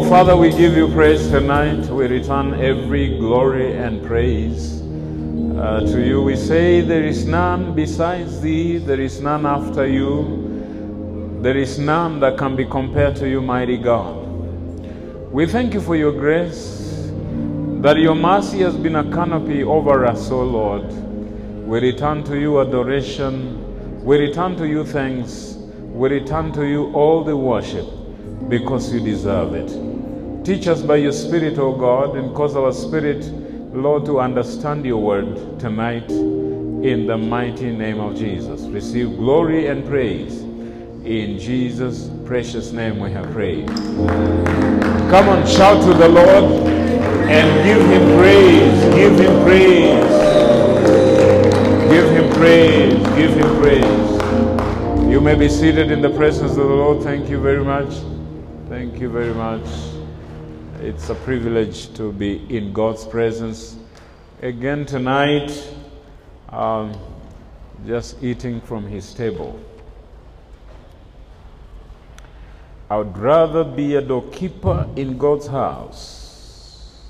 Oh, Father, we give you praise tonight. We return every glory and praise uh, to you. We say, There is none besides thee, there is none after you, there is none that can be compared to you, mighty God. We thank you for your grace, that your mercy has been a canopy over us, O Lord. We return to you adoration, we return to you thanks, we return to you all the worship because you deserve it. Teach us by your Spirit, O God, and cause our spirit, Lord, to understand your word tonight in the mighty name of Jesus. Receive glory and praise. In Jesus' precious name we have prayed. Come on, shout to the Lord and give him praise. Give him praise. Give him praise. Give him praise. You may be seated in the presence of the Lord. Thank you very much. Thank you very much. It's a privilege to be in God's presence again tonight, um, just eating from His table. I would rather be a doorkeeper in God's house.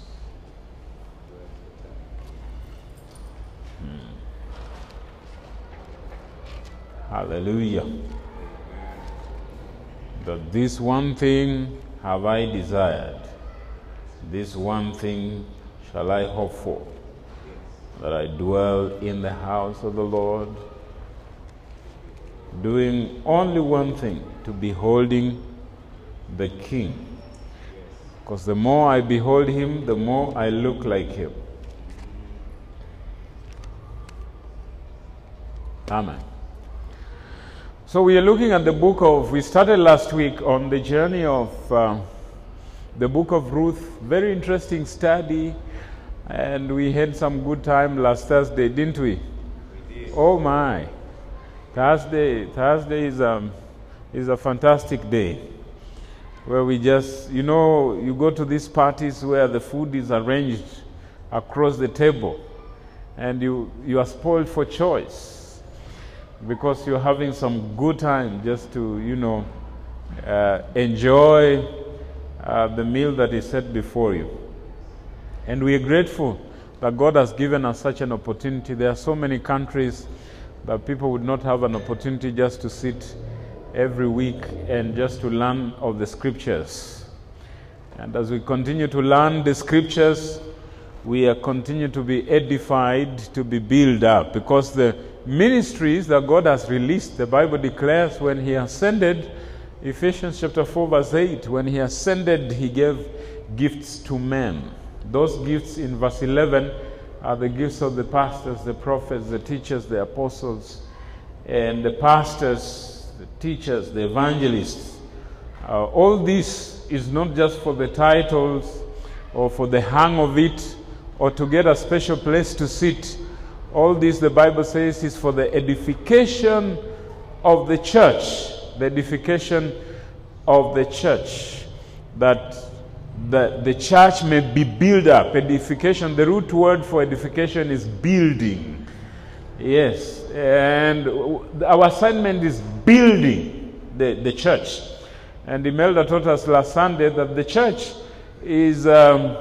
Hmm. Hallelujah that this one thing have I desired, this one thing shall I hope for, that I dwell in the house of the Lord, doing only one thing, to beholding the King. Because the more I behold him, the more I look like him. Amen. So we are looking at the book of, we started last week on the journey of uh, the book of Ruth. Very interesting study. And we had some good time last Thursday, didn't we? we did. oh my. Thursday, Thursday is, um, is a fantastic day. Where we just, you know, you go to these parties where the food is arranged across the table. And you, you are spoiled for choice because you're having some good time just to, you know, uh, enjoy uh, the meal that is set before you. And we are grateful that God has given us such an opportunity. There are so many countries that people would not have an opportunity just to sit every week and just to learn of the scriptures. And as we continue to learn the scriptures, we are continue to be edified, to be built up, because the ministries that God has released, the Bible declares when He ascended, Ephesians chapter 4, verse 8, when He ascended, He gave gifts to men. Those gifts in verse 11 are the gifts of the pastors, the prophets, the teachers, the apostles, and the pastors, the teachers, the evangelists. Uh, all this is not just for the titles or for the hang of it or to get a special place to sit all this, the Bible says, is for the edification of the church. The edification of the church. That the, the church may be built up. Edification, the root word for edification is building. Yes. And our assignment is building the, the church. And Imelda taught us last Sunday that the church is, um,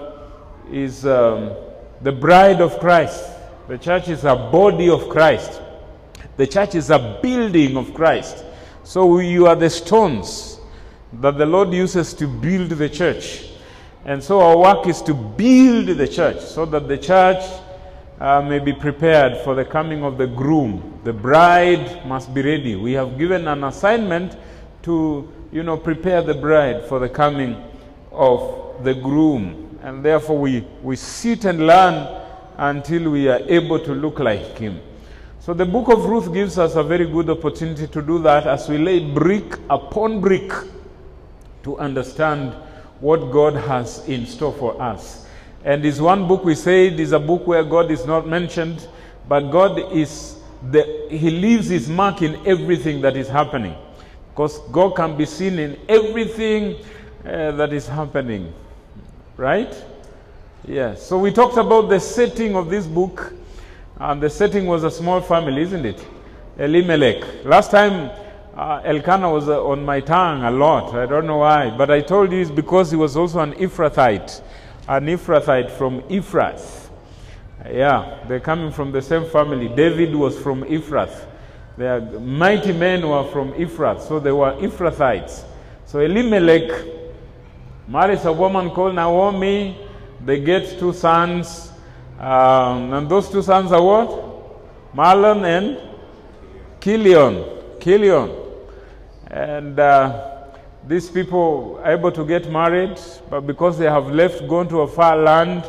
is um, the bride of Christ. The church is a body of Christ. The church is a building of Christ. So you are the stones that the Lord uses to build the church. And so our work is to build the church so that the church uh, may be prepared for the coming of the groom. The bride must be ready. We have given an assignment to, you know, prepare the bride for the coming of the groom. And therefore we, we sit and learn until we are able to look like him. So the book of Ruth gives us a very good opportunity to do that as we lay brick upon brick to understand what God has in store for us. And this one book we said is a book where God is not mentioned, but God is the He leaves His mark in everything that is happening, because God can be seen in everything uh, that is happening, right? Yes. So we talked about the setting of this book, and the setting was a small family, isn't it? Elimelech. Last time uh, Elkanah was uh, on my tongue a lot. I don't know why. But I told you it's because he was also an Ephrathite, an Ephrathite from Ephrath. Yeah, they're coming from the same family. David was from Ephrath. Their mighty men were from Ephrath, so they were Ephrathites. So Elimelech marries a woman called Naomi. They get two sons. Um, and those two sons are what? Mahlon and Chilion. Chilion. And uh, these people are able to get married, but because they have left, gone to a far land,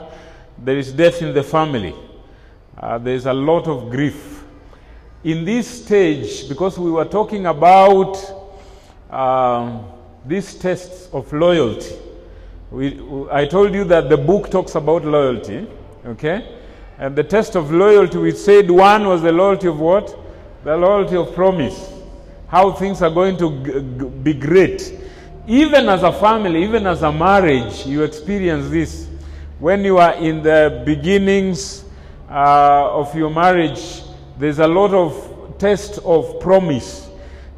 there is death in the family. Uh, there is a lot of grief. In this stage, because we were talking about um, these tests of loyalty, we, I told you that the book talks about loyalty, okay? And the test of loyalty, we said one was the loyalty of what? The loyalty of promise. How things are going to be great. Even as a family, even as a marriage, you experience this. When you are in the beginnings uh, of your marriage, there's a lot of test of promise.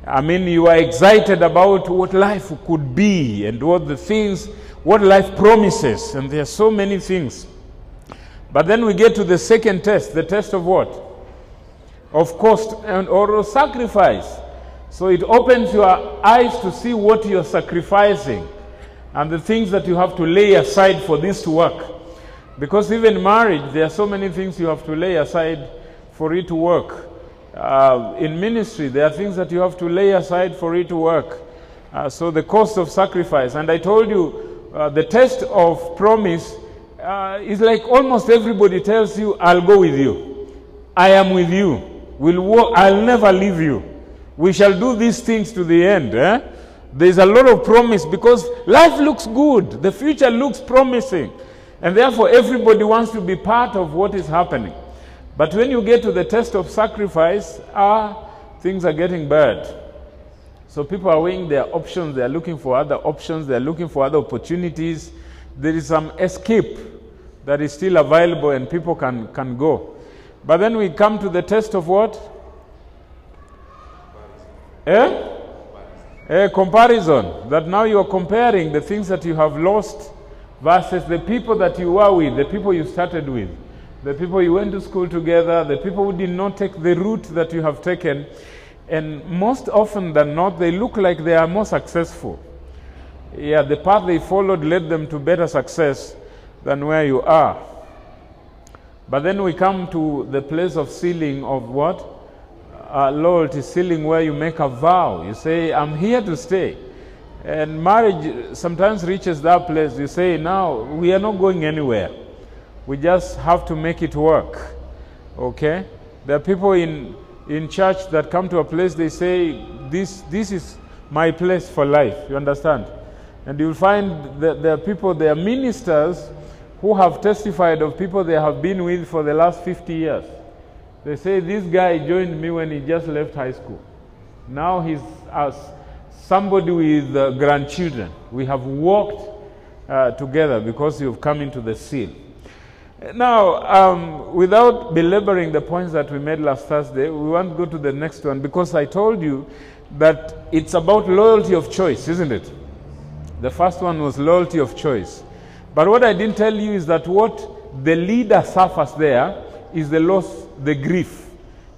I mean, you are excited about what life could be and what the things, what life promises, and there are so many things. But then we get to the second test, the test of what? Of cost and or of sacrifice. So it opens your eyes to see what you're sacrificing and the things that you have to lay aside for this to work. Because even marriage, there are so many things you have to lay aside for it to work. Uh, in ministry, there are things that you have to lay aside for it to work. Uh, so the cost of sacrifice. And I told you, uh, the test of promise uh, is like almost everybody tells you, I'll go with you. I am with you. We'll walk, I'll never leave you. We shall do these things to the end. Eh? There's a lot of promise because life looks good. The future looks promising. And therefore, everybody wants to be part of what is happening. But when you get to the test of sacrifice, ah, things are getting bad. So people are weighing their options, they are looking for other options, they are looking for other opportunities. There is some escape that is still available and people can, can go. But then we come to the test of what? Eh? A comparison. That now you are comparing the things that you have lost versus the people that you were with, the people you started with, the people you went to school together, the people who did not take the route that you have taken. And most often than not, they look like they are more successful. Yeah, the path they followed led them to better success than where you are. But then we come to the place of sealing of what? Uh, loyalty, sealing where you make a vow. You say, I'm here to stay. And marriage sometimes reaches that place. You say, now we are not going anywhere. We just have to make it work. Okay? There are people in, in church that come to a place, they say, this, this is my place for life. You understand? And you'll find that there are people, there are ministers who have testified of people they have been with for the last 50 years. They say, This guy joined me when he just left high school. Now he's as somebody with uh, grandchildren. We have walked uh, together because you've come into the seal. Now, um, without belaboring the points that we made last Thursday, we want to go to the next one because I told you that it's about loyalty of choice, isn't it? The first one was loyalty of choice. But what I didn't tell you is that what the leader suffers there is the loss, the grief.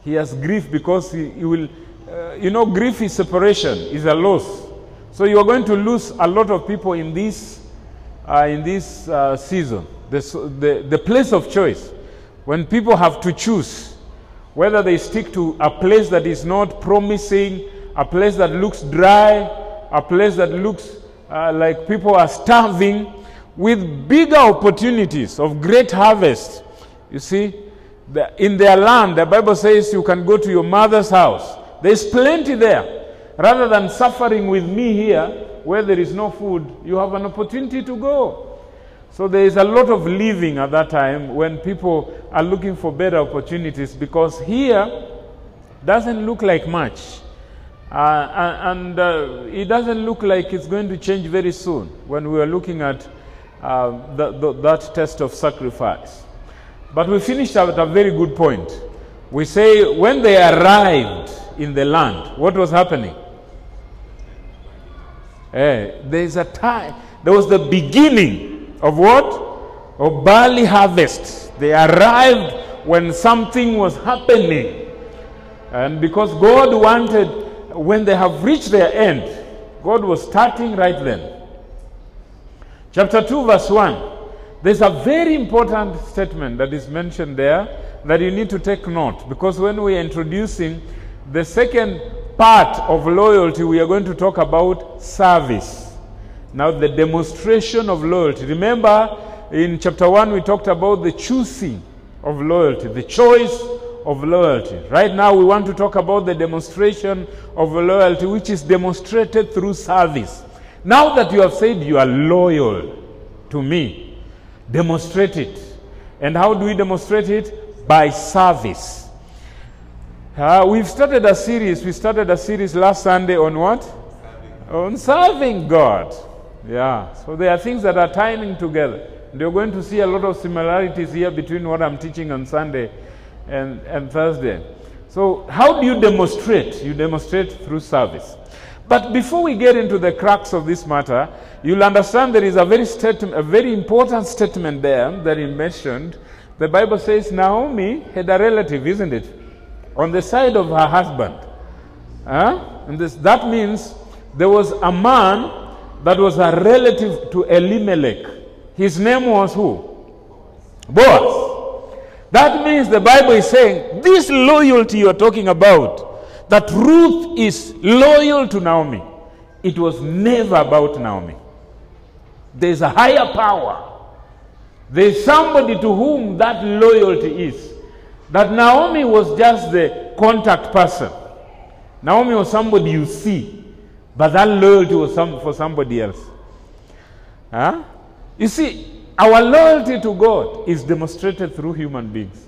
He has grief because he, he will, uh, you know, grief is separation, is a loss. So you are going to lose a lot of people in this, uh, in this uh, season. The, the, place of choice. When people have to choose whether they stick to a place that is not promising, a place that looks dry, a place that looks uh, like people are starving, with bigger opportunities of great harvest. You see, the, in their land, the Bible says you can go to your mother's house. There's plenty there. Rather than suffering with me here, where there is no food, you have an opportunity to go. So there is a lot of living at that time when people are looking for better opportunities because here doesn't look like much. Uh, and uh, it doesn't look like it's going to change very soon when we are looking at uh, the, the, that test of sacrifice. But we finished at a very good point. We say when they arrived in the land, what was happening? Eh, there's a time, there was the beginning of what? Of barley harvest. They arrived when something was happening. And because God wanted, when they have reached their end, God was starting right then. Chapter 2, verse 1. There's a very important statement that is mentioned there that you need to take note because when we are introducing the second part of loyalty, we are going to talk about service. Now, the demonstration of loyalty. Remember, in chapter 1, we talked about the choosing of loyalty, the choice of loyalty. Right now, we want to talk about the demonstration of loyalty, which is demonstrated through service. Now that you have said you are loyal to me, demonstrate it. And how do we demonstrate it? By service. Uh, we've started a series. We started a series last Sunday on what? Serving. On serving God. Yeah. So there are things that are tying together. You're going to see a lot of similarities here between what I'm teaching on Sunday and, and Thursday. So, how do you demonstrate? You demonstrate through service. But before we get into the crux of this matter, you'll understand there is a very, statement, a very important statement there that he mentioned. The Bible says Naomi had a relative, isn't it? On the side of her husband. Huh? And this, that means there was a man that was a relative to Elimelech. His name was who? Boaz. That means the Bible is saying this loyalty you are talking about, that Ruth is loyal to Naomi, it was never about Naomi. There's a higher power. There's somebody to whom that loyalty is. That Naomi was just the contact person. Naomi was somebody you see, but that loyalty was some, for somebody else. Huh? You see, our loyalty to God is demonstrated through human beings.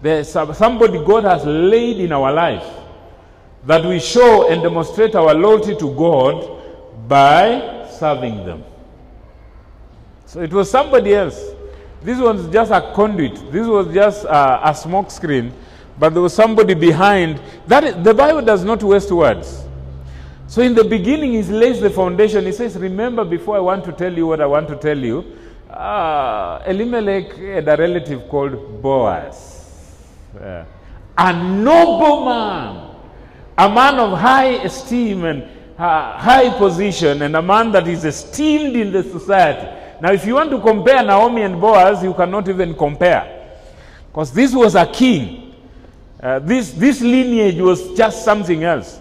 There's somebody God has laid in our life that we show and demonstrate our loyalty to God by serving them. So it was somebody else. This was just a conduit. This was just a, a smoke screen, but there was somebody behind. That is, the Bible does not waste words. So in the beginning, he lays the foundation. He says, "Remember, before I want to tell you what I want to tell you, uh, Elimelech had a relative called Boaz, uh, a nobleman, a man of high esteem and uh, high position, and a man that is esteemed in the society. Now, if you want to compare Naomi and Boaz, you cannot even compare, because this was a king. Uh, this this lineage was just something else.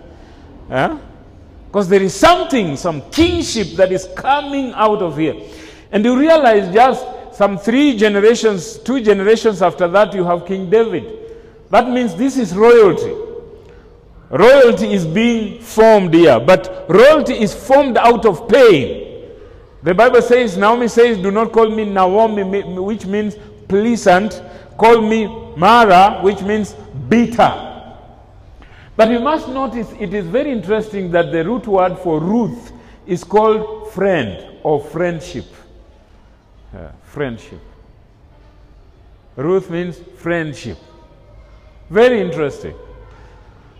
Because there is something, some kingship that is coming out of here. And you realize just some three generations, two generations after that, you have King David. That means this is royalty. Royalty is being formed here, but royalty is formed out of pain. The Bible says, Naomi says, Do not call me Naomi, which means pleasant. Call me Mara, which means bitter. But you must notice it is very interesting that the root word for Ruth is called friend or friendship. Uh, friendship. Ruth means friendship. Very interesting.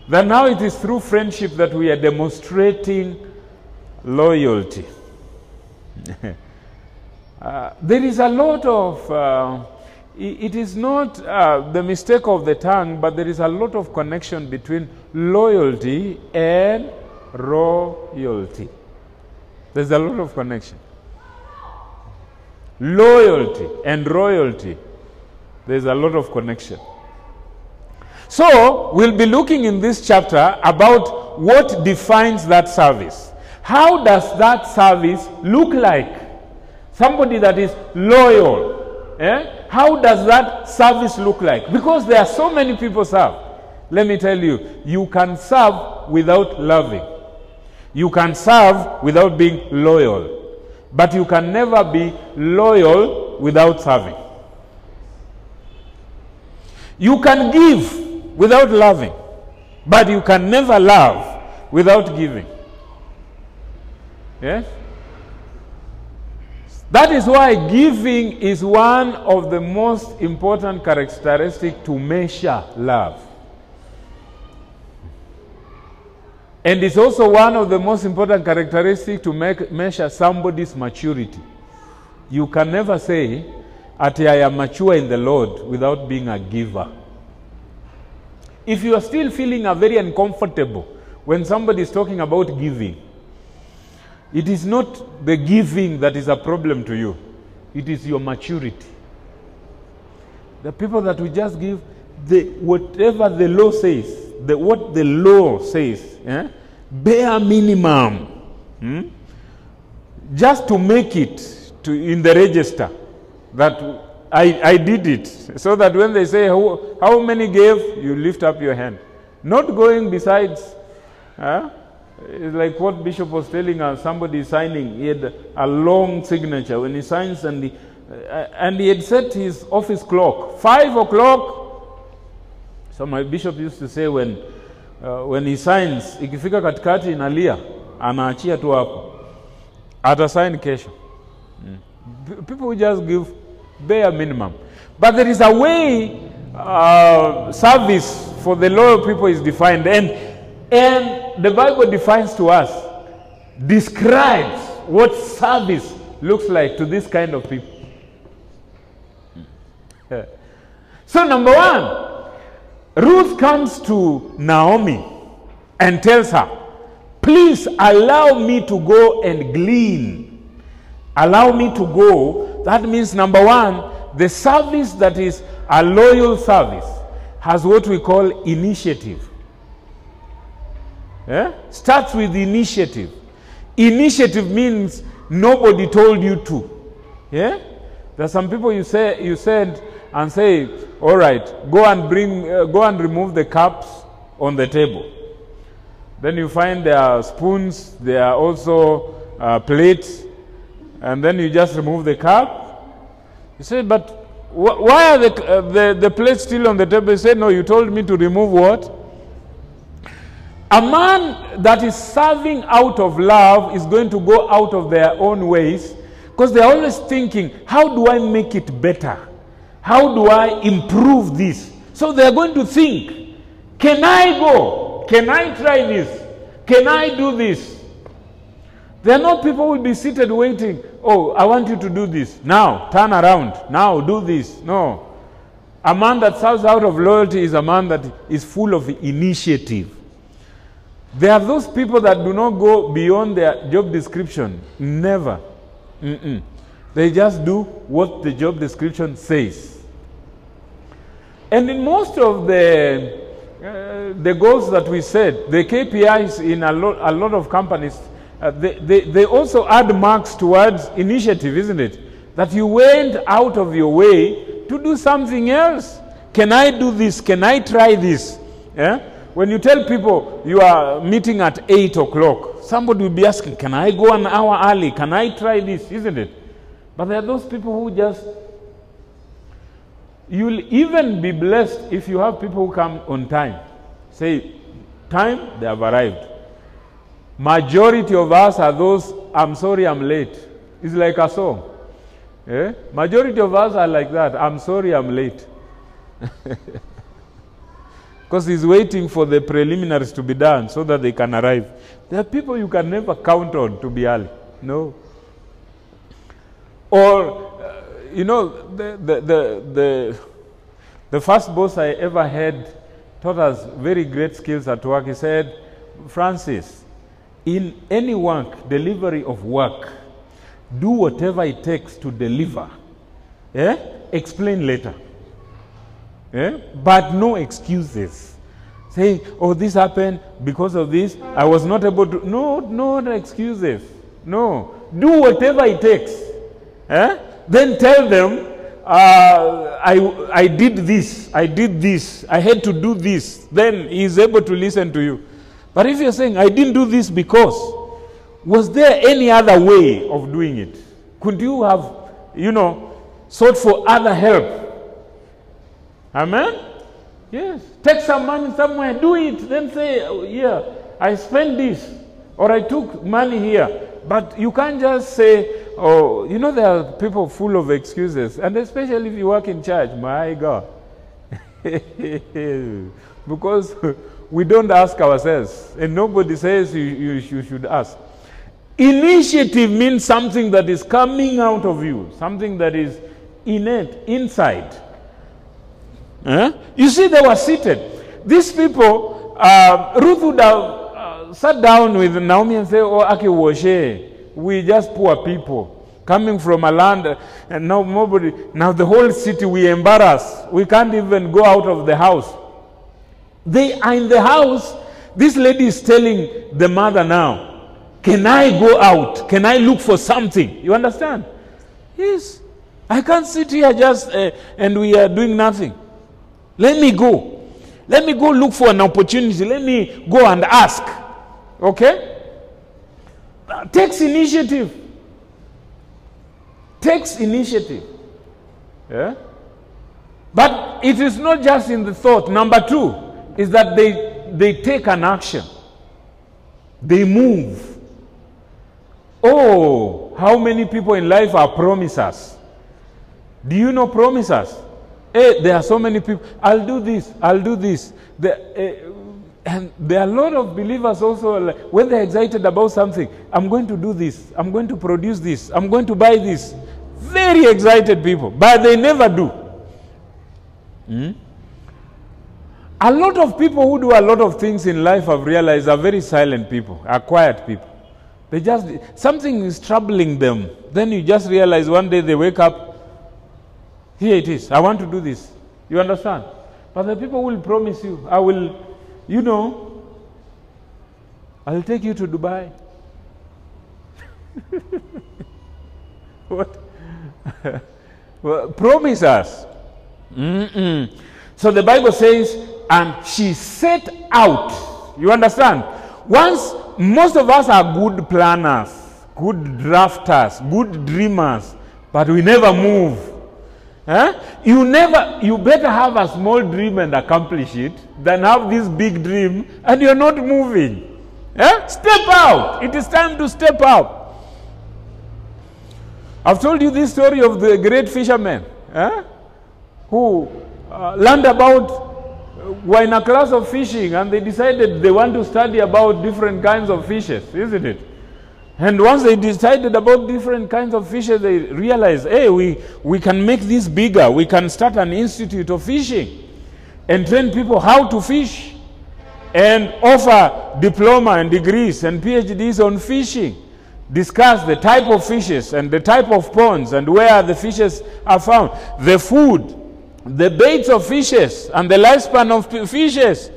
That now it is through friendship that we are demonstrating loyalty. uh, there is a lot of, uh, it is not uh, the mistake of the tongue, but there is a lot of connection between loyalty and royalty. There's a lot of connection loyalty and royalty, there's a lot of connection. So, we'll be looking in this chapter about what defines that service. How does that service look like? Somebody that is loyal. Eh? How does that service look like? Because there are so many people serve. Let me tell you, you can serve without loving. You can serve without being loyal. But you can never be loyal without serving. You can give without loving, but you can never love without giving. Yes? That is why giving is one of the most important characteristics to measure love. And it's also one of the most important characteristics to make, measure somebody's maturity. You can never say, at I am mature in the Lord without being a giver. If you are still feeling a very uncomfortable when somebody is talking about giving, it is not the giving that is a problem to you, it is your maturity. The people that we just give, the, whatever the law says, the, what the law says, eh, bare minimum, hmm, just to make it to, in the register that I, I did it. So that when they say, how, how many gave, you lift up your hand. Not going besides. Huh? It's like what Bishop was telling us, somebody signing, he had a long signature. When he signs and he, uh, and he had set his office clock, five o'clock. So my bishop used to say when, uh, when he signs, ikifika katikati inalia, anaachia tu hapo. Atasign kesho. Mm. People just give bare minimum. But there is a way uh, service for the loyal people is defined. And, and the Bible defines to us, describes what service looks like to this kind of people. So, number one, Ruth comes to Naomi and tells her, Please allow me to go and glean. Allow me to go. That means, number one, the service that is a loyal service has what we call initiative. Yeah? Starts with initiative. Initiative means nobody told you to. Yeah? There are some people you say you send and say, "All right, go and bring, uh, go and remove the cups on the table." Then you find there are spoons, there are also uh, plates, and then you just remove the cup. You say, "But wh- why are the, uh, the the plates still on the table?" You say, "No, you told me to remove what." A man that is serving out of love is going to go out of their own ways because they're always thinking, how do I make it better? How do I improve this? So they're going to think, can I go? Can I try this? Can I do this? There are not people who will be seated waiting. Oh, I want you to do this. Now, turn around. Now, do this. No. A man that serves out of loyalty is a man that is full of initiative. There are those people that do not go beyond their job description. Never. Mm-mm. They just do what the job description says. And in most of the, uh, the goals that we set, the KPIs in a lot, a lot of companies, uh, they, they, they also add marks towards initiative, isn't it? That you went out of your way to do something else. Can I do this? Can I try this? Yeah? When you tell people you are meeting at 8 o'clock, somebody will be asking, Can I go an hour early? Can I try this? Isn't it? But there are those people who just. You'll even be blessed if you have people who come on time. Say, time, they have arrived. Majority of us are those, I'm sorry, I'm late. It's like a song. Eh? Majority of us are like that. I'm sorry, I'm late. Because he's waiting for the preliminaries to be done so that they can arrive. There are people you can never count on to be early. No. Or, uh, you know, the, the, the, the, the first boss I ever had taught us very great skills at work. He said, Francis, in any work, delivery of work, do whatever it takes to deliver. Eh? Explain later. Eh? But no excuses. Saying, oh, this happened because of this. I was not able to. No, no excuses. No. Do whatever it takes. Eh? Then tell them, uh, I, I did this. I did this. I had to do this. Then he is able to listen to you. But if you're saying, I didn't do this because, was there any other way of doing it? Could you have, you know, sought for other help? Amen? Yes. Take some money somewhere, do it. Then say, oh, yeah, I spent this or I took money here. But you can't just say, oh, you know, there are people full of excuses. And especially if you work in church, my God. because we don't ask ourselves, and nobody says you, you, you should ask. Initiative means something that is coming out of you, something that is innate, inside. You see, they were seated. These people, uh, Ruth would have uh, sat down with Naomi and say, Oh, Aki Woshe, we just poor people coming from a land uh, and now nobody, now the whole city we embarrass. We can't even go out of the house. They are in the house. This lady is telling the mother now, Can I go out? Can I look for something? You understand? Yes. I can't sit here just uh, and we are doing nothing. Let me go. Let me go look for an opportunity. Let me go and ask. Okay? Takes initiative. Takes initiative. Yeah? But it is not just in the thought. Number two is that they, they take an action, they move. Oh, how many people in life are promisers? Do you know promisers? Hey, there are so many people. I'll do this. I'll do this. The, uh, and there are a lot of believers also, like, when they're excited about something, I'm going to do this. I'm going to produce this. I'm going to buy this. Very excited people, but they never do. Hmm? A lot of people who do a lot of things in life, I've realized, are very silent people, are quiet people. They just, something is troubling them. Then you just realize one day they wake up, here it is. I want to do this. You understand? But the people will promise you, I will, you know, I'll take you to Dubai. what? well, promise us. Mm-mm. So the Bible says, and she set out. You understand? Once most of us are good planners, good drafters, good dreamers, but we never move. Huh? You never, you better have a small dream and accomplish it than have this big dream and you're not moving. Huh? Step out. It is time to step out. I've told you this story of the great fisherman huh? who uh, learned about were in a class of fishing and they decided they want to study about different kinds of fishes, isn't it? And once they decided about different kinds of fishes, they realized, hey, we, we can make this bigger. We can start an institute of fishing and train people how to fish and offer diploma and degrees and PhDs on fishing. Discuss the type of fishes and the type of ponds and where the fishes are found, the food, the baits of fishes and the lifespan of fishes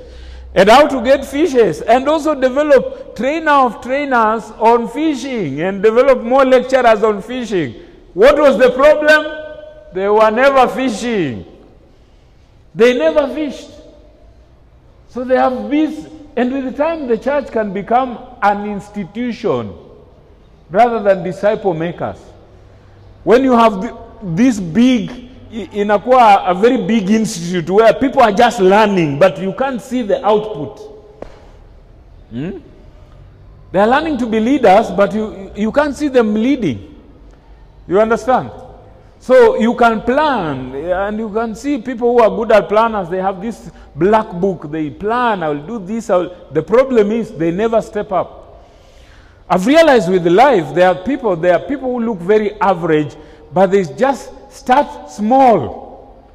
and how to get fishes and also develop trainer of trainers on fishing and develop more lecturers on fishing. What was the problem? They were never fishing. They never fished. So they have this, and with the time the church can become an institution rather than disciple makers. When you have this big inakuwa a very big institute where people are just learning but you can't see the output hmm? they are learning to be leaders but you, you can't see them leading you understand so you can plan and you can see people who are good at planners they have this black book they plan i will do this will. the problem is they never step up i've realized with life there are people there are people who look very average but they just start small,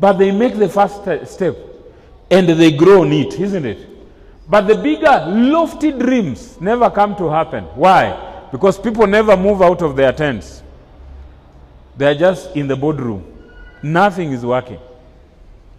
but they make the first step and they grow on it, isn't it? But the bigger, lofty dreams never come to happen. Why? Because people never move out of their tents. They are just in the boardroom. Nothing is working.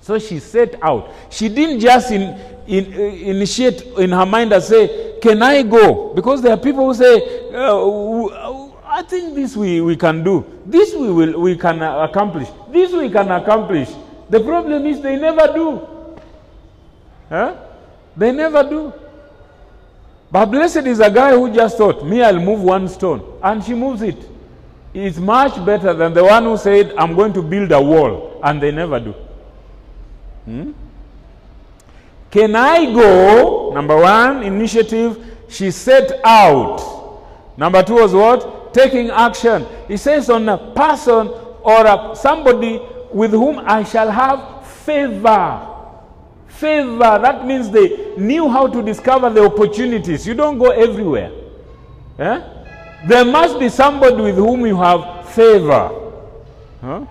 So she set out. She didn't just in, in, uh, initiate in her mind and say, Can I go? Because there are people who say, uh, I think this we, we can do. This we, will, we can accomplish. This we can accomplish. The problem is they never do. Huh? They never do. But blessed is a guy who just thought, me, I'll move one stone. And she moves it. It's much better than the one who said, I'm going to build a wall. And they never do. Hmm? Can I go? Number one, initiative. She set out. Number two was what? Taking action. He says, on a person or a, somebody with whom I shall have favor. Favor, that means they knew how to discover the opportunities. You don't go everywhere. Eh? There must be somebody with whom you have favor. Huh?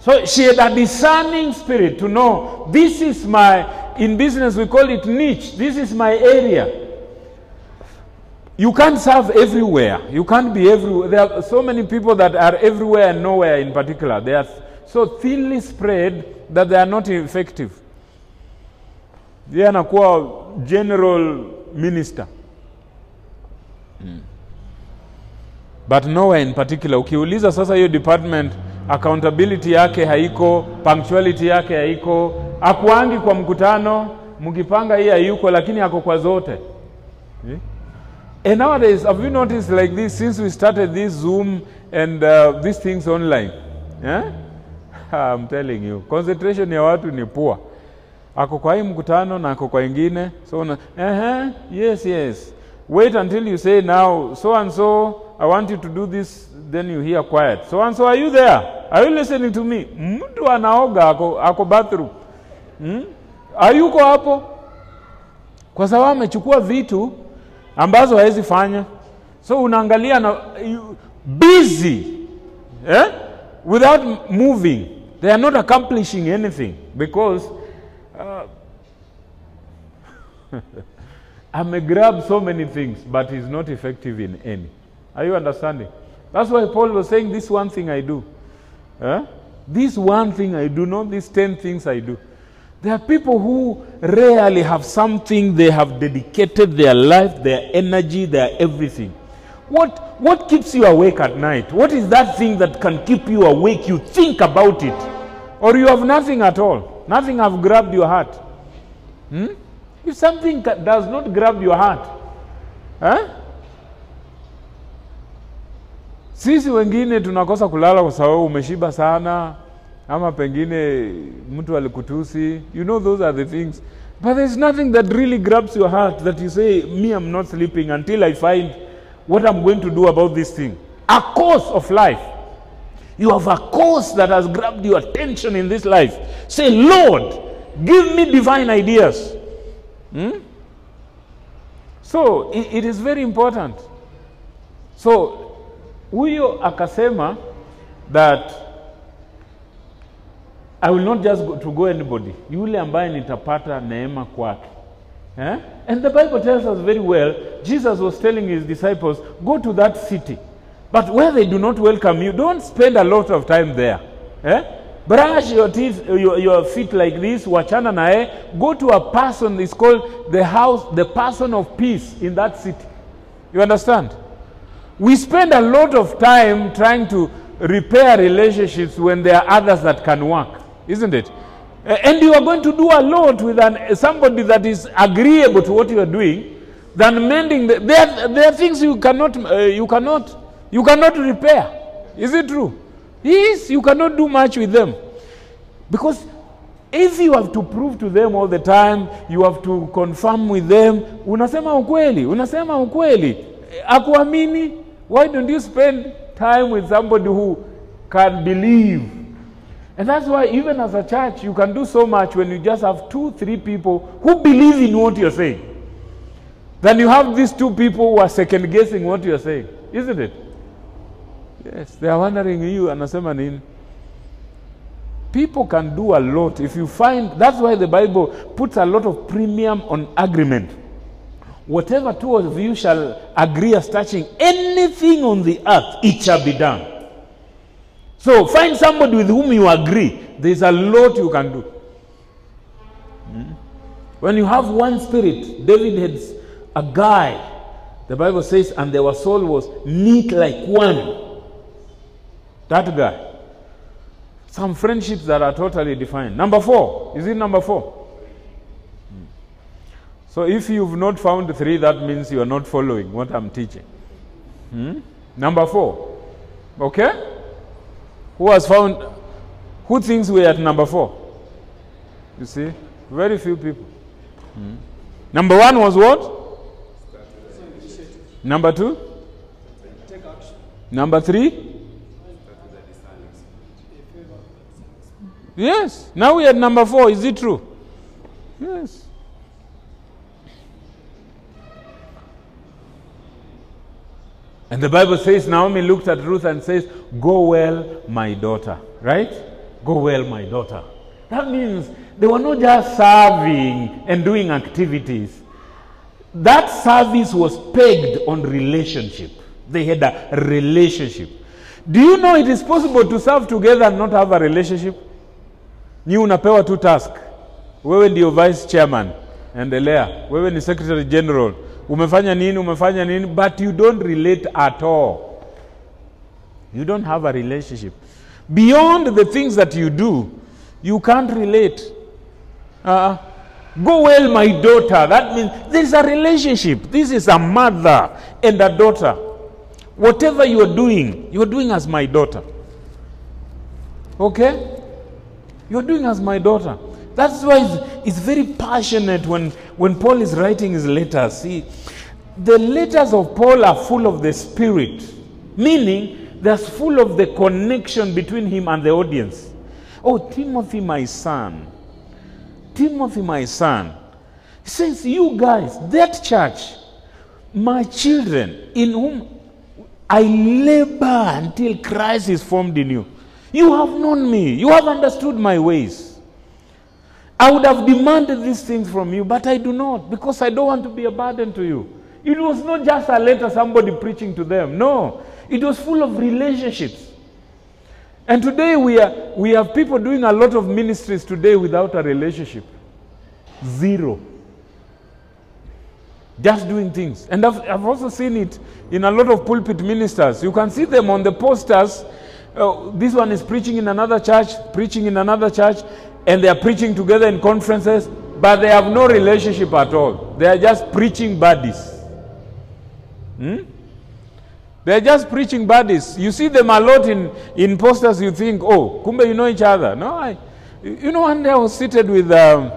So she had a discerning spirit to know this is my, in business we call it niche, this is my area. You can't serve everywhere. You can't be everywhere. There are so many people that are everywhere and nowhere in particular. They are so thinly spread that they are not effective. Yeye anakuwa general minister. But nowhere in particular. Ukiuliza sasa hiyo department accountability yake haiko, punctuality yake haiko, akuangi kwa mkutano, mkipanga hii hayuko, lakini ako kwa zote. Eh? And nowadays, have you noticed like this since we started this Zoom and uh, these things online? Yeah? I'm telling you, concentration ya watu ni poor. Ako kwa hii mkutano na ako kwa ingine, so una, uh-huh, yes, yes. Wait until you say now, so and so, I want you to do this, then you hear quiet. So and so, are you there? Are you listening to me? Mtu anaoga ako, ako bathroom. Hmm? Hayuko hapo kwa sababu amechukua vitu ambazo hawezi fanya, so unaangalia na you, busy eh? without moving. They are not accomplishing anything because uh, grab so many things but is not effective in any. Are you understanding? That's why Paul was saying, This one thing I do. Eh? This one thing I do, not these 10 things I do. There are people who rarely have something they have dedicated their life, their energy, their everything. What, what keeps you awake at night? What is that thing that can keep you awake? You think about it. Or you have nothing at all. Nothing have grabbed your heart. Hmm? If something does not grab your heart, eh? Sisi wengine tunakosa kulala kwa sababu umeshiba sana ama pengine mtu alikutusi. You know those are the things. But there's nothing that really grabs your heart that you say, me I'm not sleeping until I find what I'm going to do about this thing. A course of life. You have a course that has grabbed your attention in this life. Say, Lord, give me divine ideas. Hmm? So it, it is very important. So huyo akasema that I will not just go to go anybody, yule ambaye nitapata neema kwake. Eh? And the Bible tells us very well, Jesus was telling his disciples, go to that city. But where they do not welcome you, don't spend a lot of time there. Eh? Brush your teeth, your, your feet like this, wachana nae. Go to a person, it's called the house, the person of peace in that city. You understand? We spend a lot of time trying to repair relationships when there are others that can work, isn't it? And you are going to do a lot with an, somebody that is agreeable to what you are doing than mending. The, there, there are things you cannot, uh, you cannot, you cannot repair. Is it true? Yes, you cannot do much with them because if you have to prove to them all the time, you have to confirm with them, unasema ukweli, unasema ukweli, akuamini. Why don't you spend time with somebody who can believe? And that's why even as a church, you can do so much when you just have two, three people who believe in what you're saying. Then you have these two people who are second guessing what you're saying, isn't it? Yes, they are wondering you anasema nini. People can do a lot if you find that's why the Bible puts a lot of premium on agreement. Whatever two of you shall agree as touching anything on the earth, it shall be done. So find somebody with whom you agree. There's a lot you can do. Hmm? When you have one spirit, David had a guy. The Bible says, and their soul was knit like one. That guy. Some friendships that are totally defined. Number four. Is it number four? Hmm. So if you've not found three, that means you are not following what I'm teaching. Hmm? Number four. Okay? Who has found, who thinks we're at number four? You see? Very few people. Hmm. Number one was what? Number two? Number three? Yes. Now we are at number four. Is it true? Yes. And the Bible says Naomi looked at Ruth and says, Go well, my daughter. Right? Go well, my daughter. That means they were not just serving and doing activities. That service was pegged on relationship. They had a relationship. Do you know it is possible to serve together and not have a relationship? Ni unapewa tu task. Wewe ndio vice chairman. Endelea. Wewe ni secretary general. Umefanya nini? Umefanya nini? But you don't relate at all. You don't have a relationship. Beyond the things that you do, you can't relate. Uh, go well, my daughter. That means there's a relationship. This is a mother and a daughter. Whatever you are doing, you are doing as my daughter. Okay? You're doing as my daughter. That's why it's, it's very passionate when, when Paul is writing his letters. See, the letters of Paul are full of the Spirit, meaning they're full of the connection between him and the audience. Oh, Timothy, my son. Timothy, my son. Says, You guys, that church, my children, in whom I labor until Christ is formed in you. You have known me. You have understood my ways. I would have demanded these things from you, but I do not because I don't want to be a burden to you. It was not just a letter, somebody preaching to them. No, it was full of relationships. And today we, are, we have people doing a lot of ministries today without a relationship. Zero. Just doing things. And I've, I've also seen it in a lot of pulpit ministers. You can see them on the posters. Uh, this one is preaching in another church, preaching in another church, and they are preaching together in conferences, but they have no relationship at all. They are just preaching buddies. Hmm? They are just preaching buddies. You see them a lot in, in posters, you think, oh, kumbe you know each other. No, I, you know, one day I was seated with, um,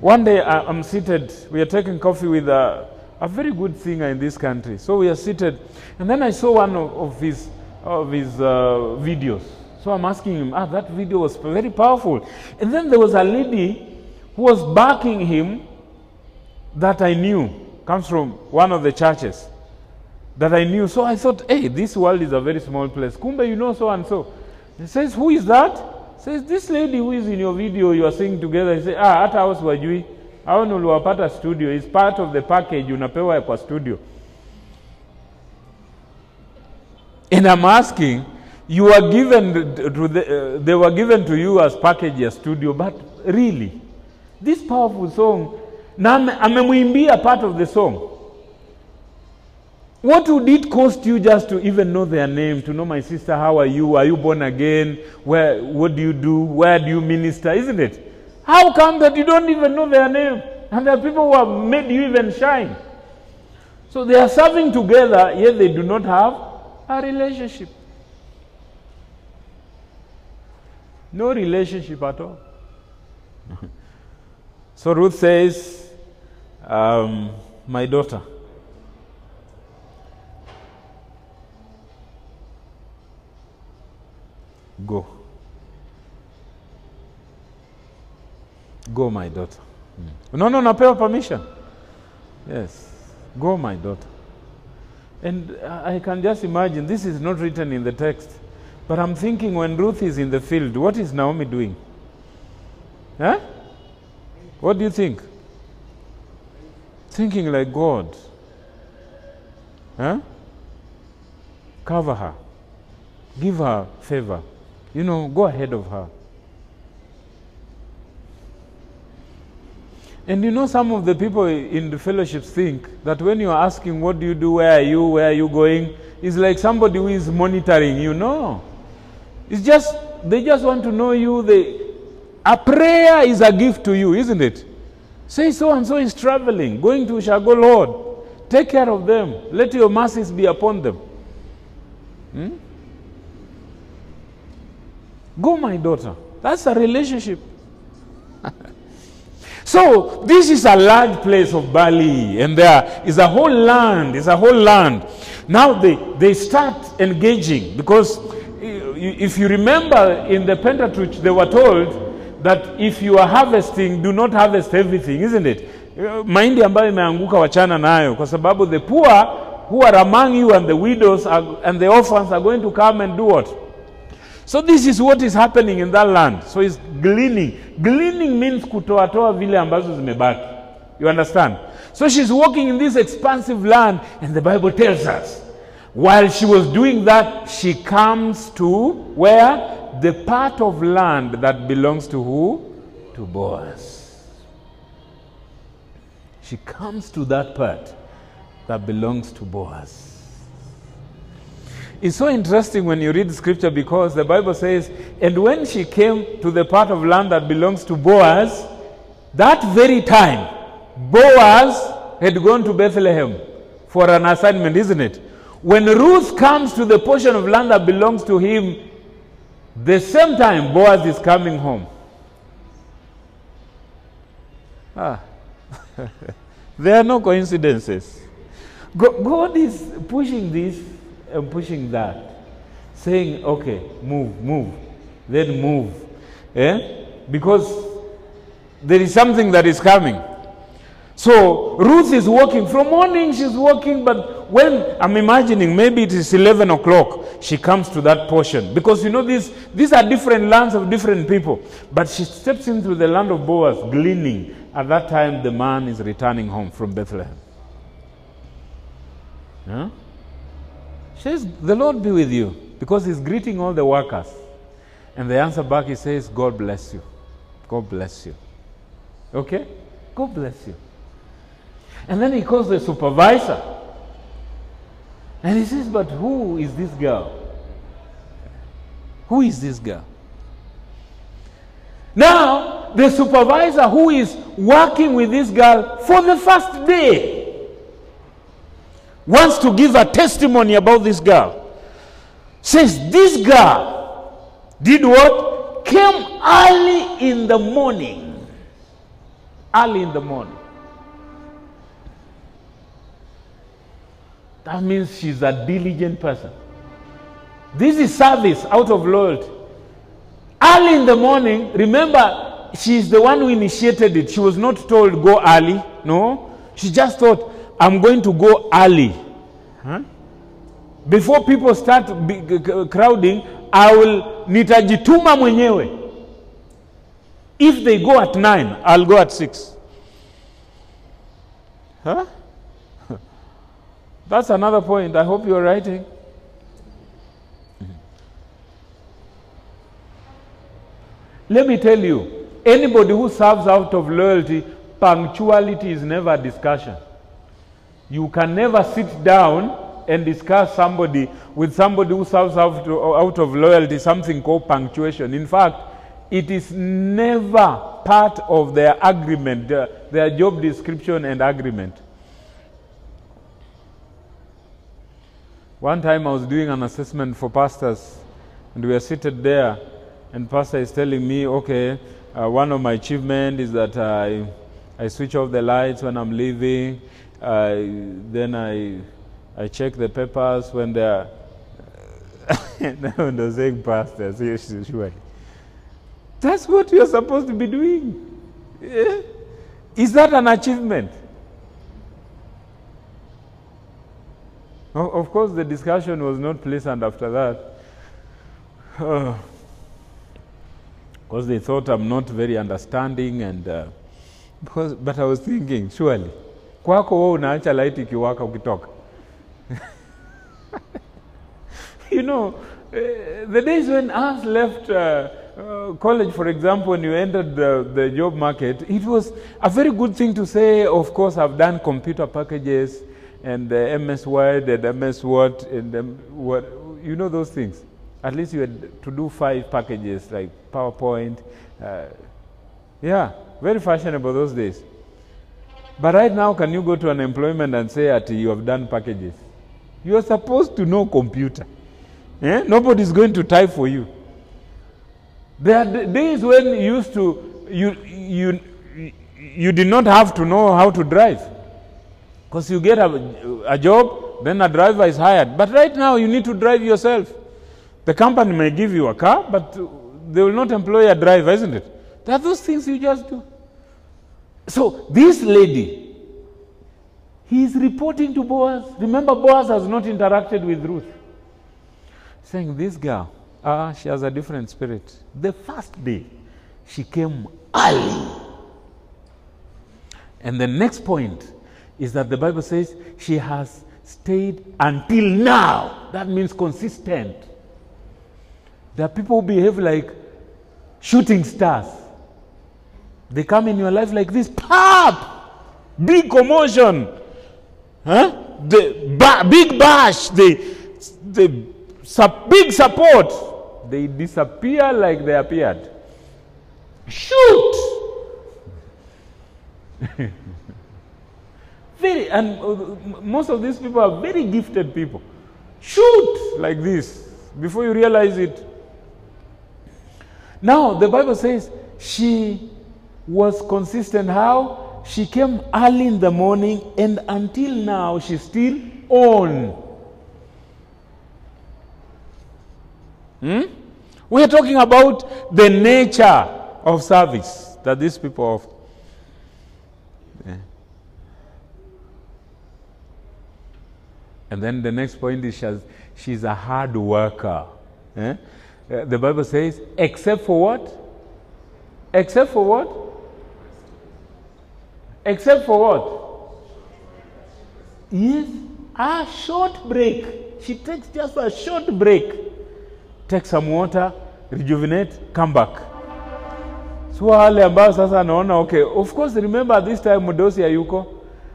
one day I, I'm seated, we are taking coffee with a, a very good singer in this country. So we are seated, and then I saw one of, of his, of his uh, videos. So I'm asking him, ah, that video was very powerful. And then there was a lady who was backing him that I knew, comes from one of the churches that I knew. So I thought, hey, this world is a very small place. Kumba, you know so and so. He says, who is that? Says, this lady who is in your video you are singing together. He says, ah, hata hao siwajui. Hao ni uliwapata studio. It's part of the package unapewa kwa studio. And I'm asking, you are given to the, uh, they were given to you as package ya studio, but really, this powerful song, na ame- amemwimbia part of the song. What would it cost you just to even know their name, to know my sister, how are you? Are you born again? Where, what do you do? Where do you minister? Isn't it? How come that you don't even know their name? And there are people who have made you even shine. So they are serving together, yet they do not have a relationship. No relationship at all. so Ruth says, um, My daughter, go. Go, my daughter. No, no, napewa permission. Yes. Go, my daughter. And I can just imagine, this is not written in the text, but I'm thinking when Ruth is in the field, what is Naomi doing? Huh? What do you think? Thinking like God. Huh? Cover her. Give her favor. You know, go ahead of her. And you know, some of the people in the fellowships think that when you are asking, What do you do? Where are you? Where are you going? It's like somebody who is monitoring you. No. It's just, they just want to know you. They, a prayer is a gift to you, isn't it? Say so and so is traveling, going to Shago Lord. Take care of them. Let your mercies be upon them. Hmm? Go, my daughter. That's a relationship. so, this is a large place of Bali, and there is a whole land, it's a whole land. Now they, they start engaging because if you remember in the Pentateuch, they were told that if you are harvesting, do not harvest everything, isn't it? Uh, Mahindi ambayo imeanguka wachana nayo kwa sababu the poor who are among you and the widows are, and the orphans are going to come and do what? So this is what is happening in that land. So it's gleaning. Gleaning means kutoatoa vile ambazo zimebaki. You understand? So she's walking in this expansive land and the Bible tells us while she was doing that she comes to where the part of land that belongs to who? To Boaz. She comes to that part that belongs to Boaz. It's so interesting when you read scripture because the Bible says, and when she came to the part of land that belongs to Boaz, that very time, Boaz had gone to Bethlehem for an assignment, isn't it? When Ruth comes to the portion of land that belongs to him, the same time Boaz is coming home. Ah. there are no coincidences. God is pushing this and pushing that, saying, okay, move, move, then move. Eh? Because there is something that is coming. So Ruth is walking. From morning she's walking, but when I'm imagining maybe it is 11 o'clock, she comes to that portion. Because you know, these, these are different lands of different people. But she steps into the land of Boaz, gleaning. At that time, the man is returning home from Bethlehem. Huh? She says, The Lord be with you, because he's greeting all the workers. And the answer back, he says, God bless you. God bless you. Okay? God bless you. And then he calls the supervisor. And he says, But who is this girl? Who is this girl? Now, the supervisor who is working with this girl for the first day wants to give a testimony about this girl. Says, This girl did what? Came early in the morning. Early in the morning. That means she's a diligent person. This is service out of loyalty. Early in the morning, remember, she's the one who initiated it. She was not told go early. No. She just thought, I'm going to go early. Huh? Before people start crowding, I will nitajituma mwenyewe. If they go at 9, I'll go at 6. Huh? That's another point. I hope you're writing. Let me tell you, anybody who serves out of loyalty, punctuality is never a discussion. You can never sit down and discuss somebody with somebody who serves out, out of loyalty something called punctuation. In fact, it is never part of their agreement, their, their job description and agreement. One time I was doing an assessment for pastors, and we were seated there, and pastor is telling me, okay, uh, one of my achievements is that I, I switch off the lights when I'm leaving, uh, then I, I check the papers when they're. no, saying pastors, yes, surely. That's what you're supposed to be doing. Yeah? Is that an achievement? Of course, the discussion was not pleasant after that. Because they thought I'm not very understanding and uh, because, but I was thinking surely kwako wewe unaacha light ikiwaka ukitoka you know uh, the days when us left uh, uh, college for example when you entered the, the job market it was a very good thing to say of course i've done computer packages and uh, ms word and ms and um, what you know those things at least you had to do five packages like powerpoint uh, yeah very fashionable those days but right now can you go to an employment and say that you have done packages you are supposed to know computer Eh? Nobody is going to type for you. There are days when you used to, you, you, you did not have to know how to drive. Because you get a, a job, then a driver is hired. But right now, you need to drive yourself. The company may give you a car, but they will not employ a driver, isn't it? There are those things you just do. So this lady, he is reporting to Boaz. Remember, Boaz has not interacted with Ruth. Saying, This girl, ah, she has a different spirit. The first day, she came early. And the next point is that the Bible says she has stayed until now. That means consistent. There are people who behave like shooting stars. They come in your life like this, pop, big commotion, huh? The ba- big bash, the, the big support. They disappear like they appeared. Shoot! very, and uh, most of these people are very gifted people. Shoot like this before you realize it. Now, the Bible says she was consistent. How? She came early in the morning, and until now, she's still on. Hmm? We are talking about the nature of service that these people offer. And then the next point is she's, she's a hard worker. Eh? Uh, The Bible says, except for what? Except for what? Except for what? Yes, a short break. She takes just a short break. Take some water, rejuvenate, come back. So wale ambao sasa naona okay, of course remember this time Mudosi hayuko.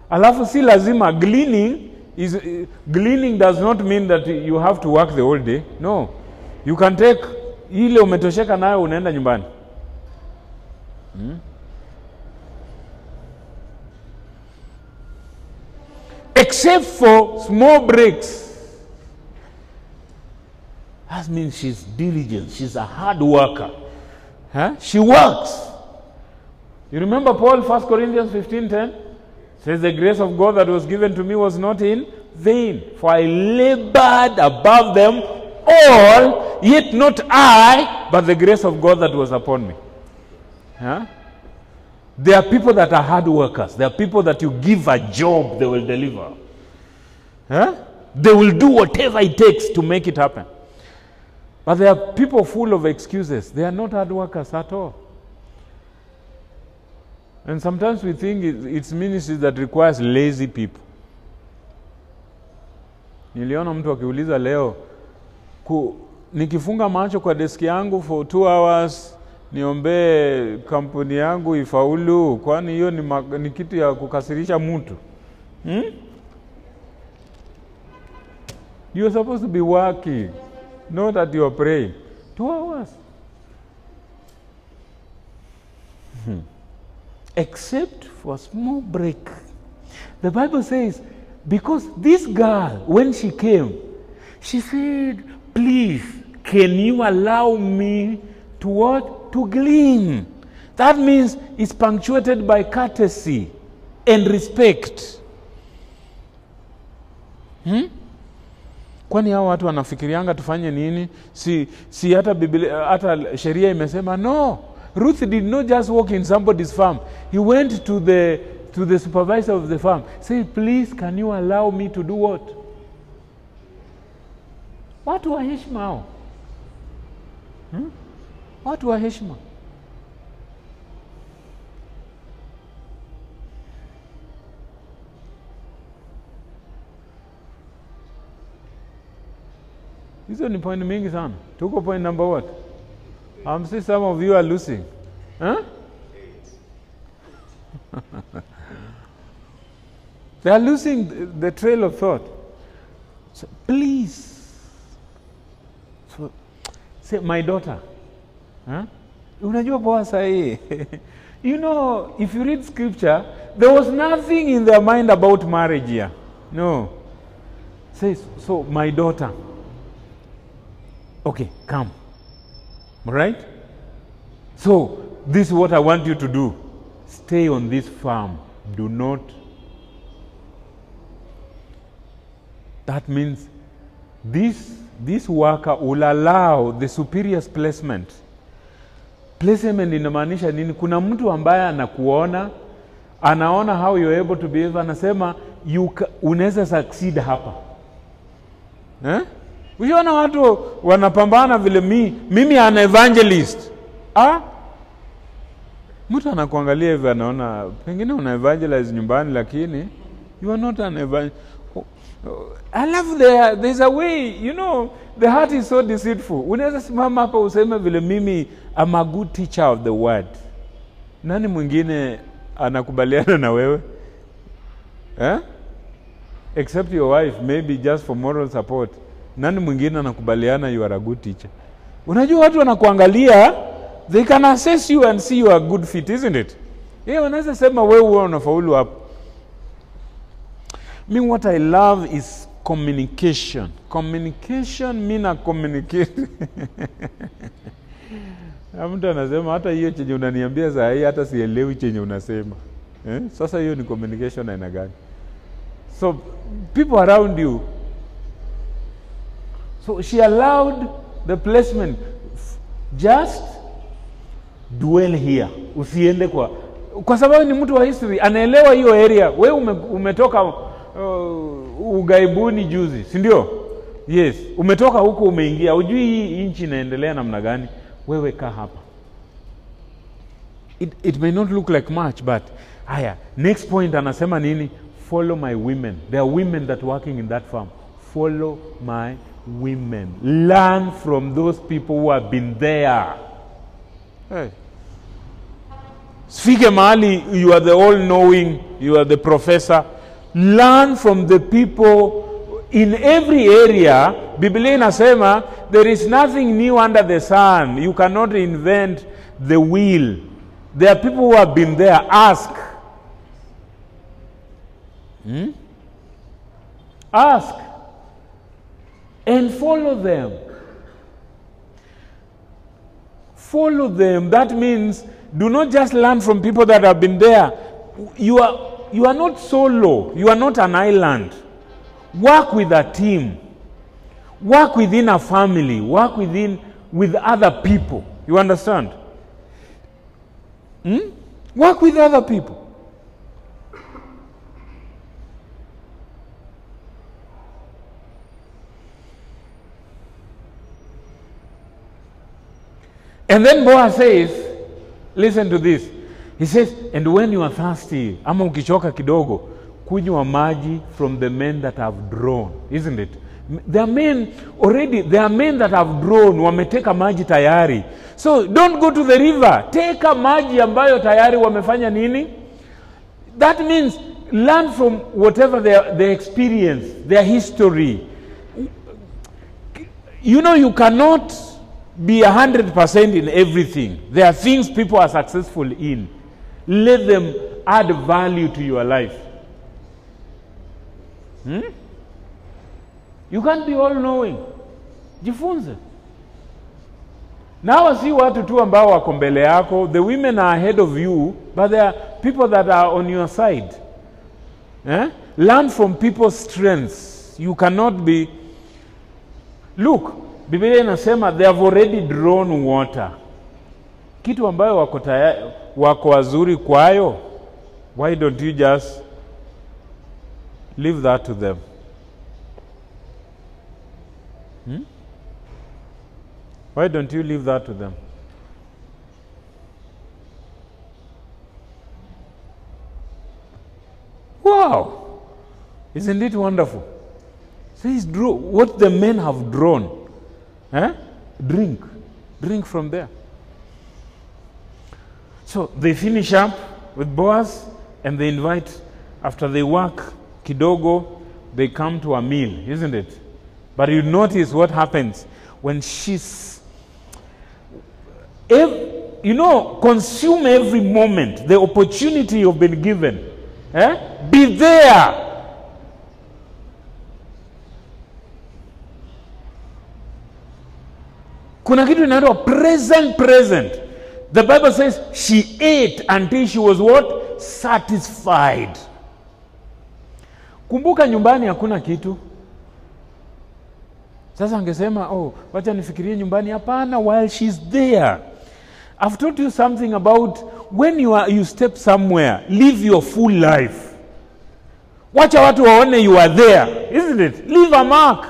Alafu si lazima gleaning is uh, gleaning does not mean that you have to work the whole day. No. You can take ile umetosheka nayo unaenda nyumbani. Hmm? Except for small breaks. That means she's diligent. She's a hard worker. Huh? She works. You remember Paul, 1 Corinthians 15:10? Says the grace of God that was given to me was not in vain, for I labored above them all, yet not I, but the grace of God that was upon me. Huh? There are people that are hard workers. There are people that you give a job, they will deliver. Huh? They will do whatever it takes to make it happen. But there are people full of excuses. They are not hard workers at all. And sometimes we think it's ministry that requires lazy people. Niliona mtu akiuliza leo ku, nikifunga macho kwa deski yangu for two hours niombee kampuni yangu ifaulu, kwani hiyo ni, ni kitu ya kukasirisha mtu hmm? You are supposed to be working, not that you are praying. Two hours. Hmm. Except for a small break. The Bible says, because this girl, when she came, she said, Please, can you allow me to what? To glean. That means it's punctuated by courtesy and respect. Hmm? Kwani hao watu wanafikirianga tufanye nini? Si, si hata Biblia, hata sheria imesema no. Ruth did not just walk in somebody's farm. He went to the to the supervisor of the farm. Say, please, can you allow me to do what? Watu wa heshima hao. Hmm? Watu wa heshima. Hizo ni point mingi sana. Tuko point number what? I'm see some of you are losing. Huh? they are losing the, trail of thought. So, please. So, say, my daughter. Huh? Unajua poa you know, if you read scripture, there was nothing in their mind about marriage here. No. Says, so my daughter. Okay, come. Right? So, this is what I want you to do. Stay on this farm. Do not. That means this, this worker will allow the superior's placement placement inamaanisha nini kuna mtu ambaye anakuona anaona how you're able to behave anasema you unaweza succeed hapa eh? Ushaona watu wanapambana vile mi, mimi an evangelist. Ah? mtu anakuangalia hivi anaona pengine una evangelize nyumbani lakini you are not an evangelist alafu there, there's a way you know the heart is so deceitful. Unaweza simama hapa useme vile mimi am a good teacher of the word. Nani mwingine anakubaliana na wewe? Eh? except your wife maybe just for moral support nani mwingine anakubaliana you are a good teacher? Unajua watu wanakuangalia they can assess you and see you are good fit isn't it? Yeah, wanaweza sema wewe huwa unafaulu hapo. Me what i love is communication. Communication mi na communicate. Mtu anasema hata hiyo chenye unaniambia saa hii hata sielewi chenye unasema. Eh? sasa hiyo ni communication aina gani? So people around you so she allowed the placement. Just dwell here. Usiende kwa kwa sababu ni mtu wa history. Anaelewa hiyo area. We ume, umetoka uh, ugaibuni juzi si ndio? Yes. Umetoka huko umeingia. Ujui hii nchi inaendelea namna gani. Wewe kaa hapa. It, it may not look like much but haya next point anasema nini? Follow my women. There are women that working in that farm. Follow my women learn from those people who have been there hey. Sifike mahali you are the all knowing, you are the professor. Learn from the people in every area. Biblia inasema there is nothing new under the sun. You cannot invent the wheel. There are people who have been there. Ask. Hmm? Ask. And follow them. follow them. That means do not just learn from people that have been there. You are you are not solo. You are not an island. Work with a team. Work within a family. Work within with other people. You understand? Hmm? work with other people And then Boaz says, listen to this. He says, and when you are thirsty, ama ukichoka kidogo, kunywa maji from the men that have drawn, isn't it? There are men already, there are men that have drawn, wameteka maji tayari. So don't go to the river, teka maji ambayo tayari wamefanya nini? That means learn from whatever their, their experience, their history. You know, you cannot be 100% in everything. There are things people are successful in. Let them add value to your life. Hmm? You can't be all knowing. Jifunze. Na hawa si watu tu ambao wako mbele yako. The women are ahead of you, but there are people that are on your side. Eh? Learn from people's strengths. You cannot be Look, Biblia inasema they have already drawn water. Kitu ambayo wako tayari, wako wazuri kwayo, why don't you just leave that to them? Hmm? Why don't you leave that to them? Wow! Isn't it wonderful? So he's drew, what the men have drawn. Eh? Drink. Drink from there. So they finish up with Boaz and they invite, after they work kidogo, they come to a meal, isn't it? But you notice what happens when she's, ev- you know, consume every moment, the opportunity you've been given. Eh? Be there. Kuna kitu inaitwa present present the bible says she ate until she was what satisfied kumbuka nyumbani hakuna kitu sasa angesema oh wacha nifikirie nyumbani hapana while she's there I've told you something about when you, are, you step somewhere, live your full life. Wacha watu waone you are there, isn't it? Leave a mark.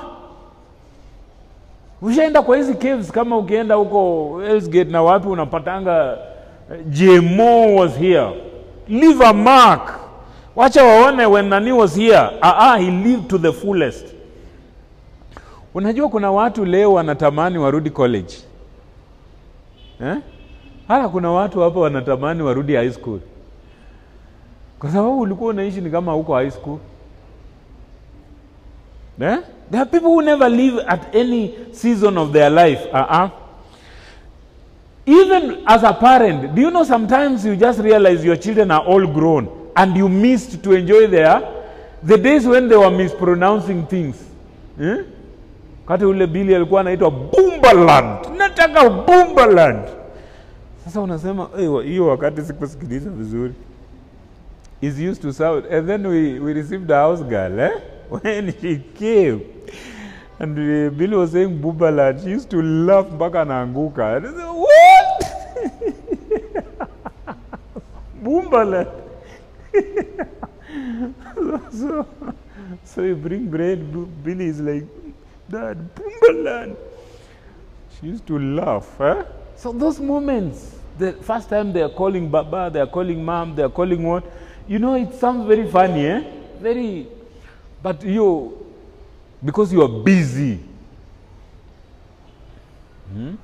Ushaenda kwa hizi caves, kama ukienda huko elsgate na wapi unapatanga jmo GMO was here. Leave a mark. Wacha waone when nani was here. Ah, ah, he lived to the fullest. Unajua kuna watu leo wanatamani warudi college eh? Hata kuna watu hapa wanatamani warudi high school, kwa sababu ulikuwa unaishi ni kama huko high school eh? There are people who never live at any season of their life. Uh-uh. Even as a parent, do you know sometimes you just realize your children are all grown and you missed to enjoy their the days when they were mispronouncing things eh? Kati ule Billy alikuwa anaitwa Bumbaland, nataka Bumbaland. Sasa unasema "Eh, hiyo wakati sikusikiliza vizuri. Is used to sound and then we, we received a house girl eh? When she came and uh, Billy was saying Bumbaland, she used to laugh mpaka said, What? Bumbaland. so, so you bring bread, Billy is like, Dad, Bumbaland. She used to laugh. Eh? So those moments, the first time they are calling Baba, they are calling Mom, they are calling what, you know, it sounds very funny, eh? Very, but you, because you are busy. Hmm?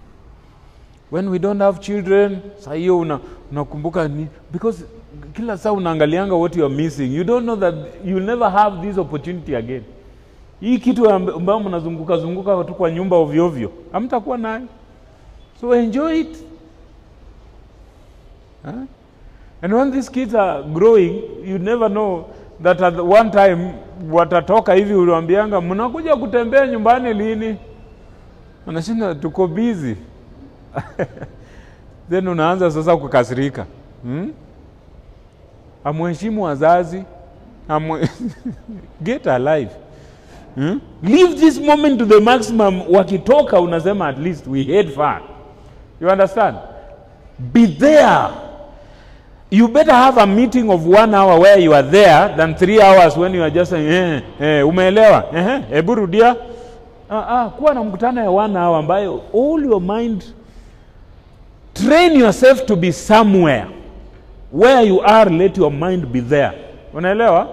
When we don't have children, saa hiyo una- unakumbuka because kila saa unaangalianga what you are missing. You don't know that you'll never have this opportunity again. Hii kitu amb- ambayo mnazunguka zunguka tu kwa nyumba ovyo hamtakuwa nayo. So enjoy it. Huh? And when these kids are growing, you never know that at one time watatoka hivi, uliwambianga mnakuja kutembea nyumbani lini? Anashinda tuko busy. Then unaanza sasa kukasirika. Hmm? Amheshimu wazazi. amu... Get alive. Hmm? Live this moment to the maximum. Wakitoka unasema at least we head far, You understand? Be there. You better have a meeting of one hour where you are there than three hours when you are just saying, eh, eh, umeelewa? Eh, rudia. Ah, ah, kuwa na mkutano ya one hour ambayo all your mind train yourself to be somewhere where you are let your mind be there unaelewa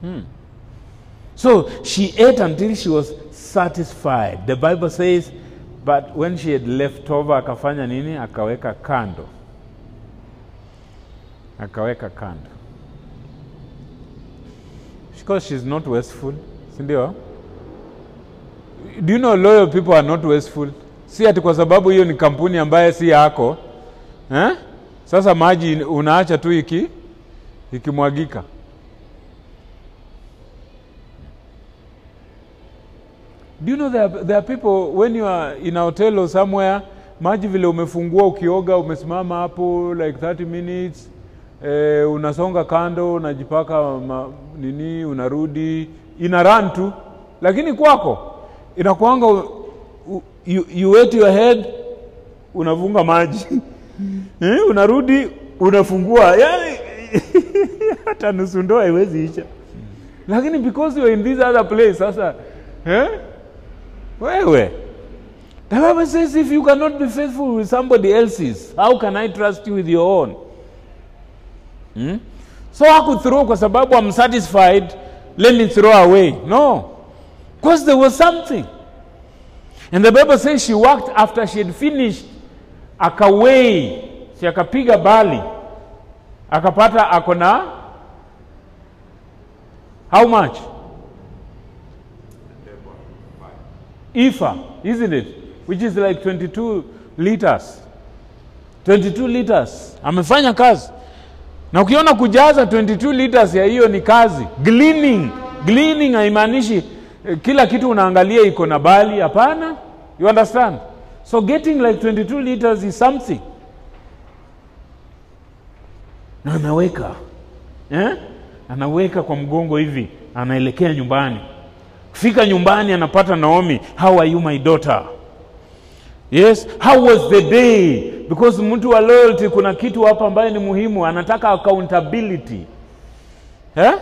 hmm. so she ate until she was satisfied the bible says but when she had left over akafanya nini akaweka kando akaweka kando. Because she's not wasteful sindio do you know loyal people are not wasteful? Si ati kwa sababu hiyo ni kampuni ambaye si yako eh? sasa maji unaacha tu iki ikimwagika. Do you know there are, there are people when you are in a hotel or somewhere maji vile umefungua ukioga umesimama hapo like 30 minutes eh, unasonga kando unajipaka ma, nini unarudi ina run tu lakini kwako inakuanga you, you your head unavunga maji. Eh, unarudi unafungua. Yani hata nusu ndoa haiwezi isha. Lakini because you're in this other place sasa eh? wewe. The bible says if you cannot be faithful with somebody else's how can i trust you with your own hmm? so hakuthrow kwa sababu i'm satisfied let me throw away? No. Because there was something. And the bible says she worked after she had finished akawei si akapiga bali akapata ako how much? Ifa isn't it? Which is like 22 liters. 22 liters. Amefanya kazi na ukiona kujaza 22 liters ya hiyo ni kazi. Gleaning. Gleaning haimaanishi eh, kila kitu unaangalia iko na bali. Hapana. You understand? So getting like 22 liters is something. Na anaweka. Eh? anaweka kwa mgongo hivi. Anaelekea nyumbani. Fika nyumbani anapata naomi how are you my daughter Yes, how was the day? Because mtu wa loyalty kuna kitu hapa ambaye ni muhimu, anataka accountability. Eh?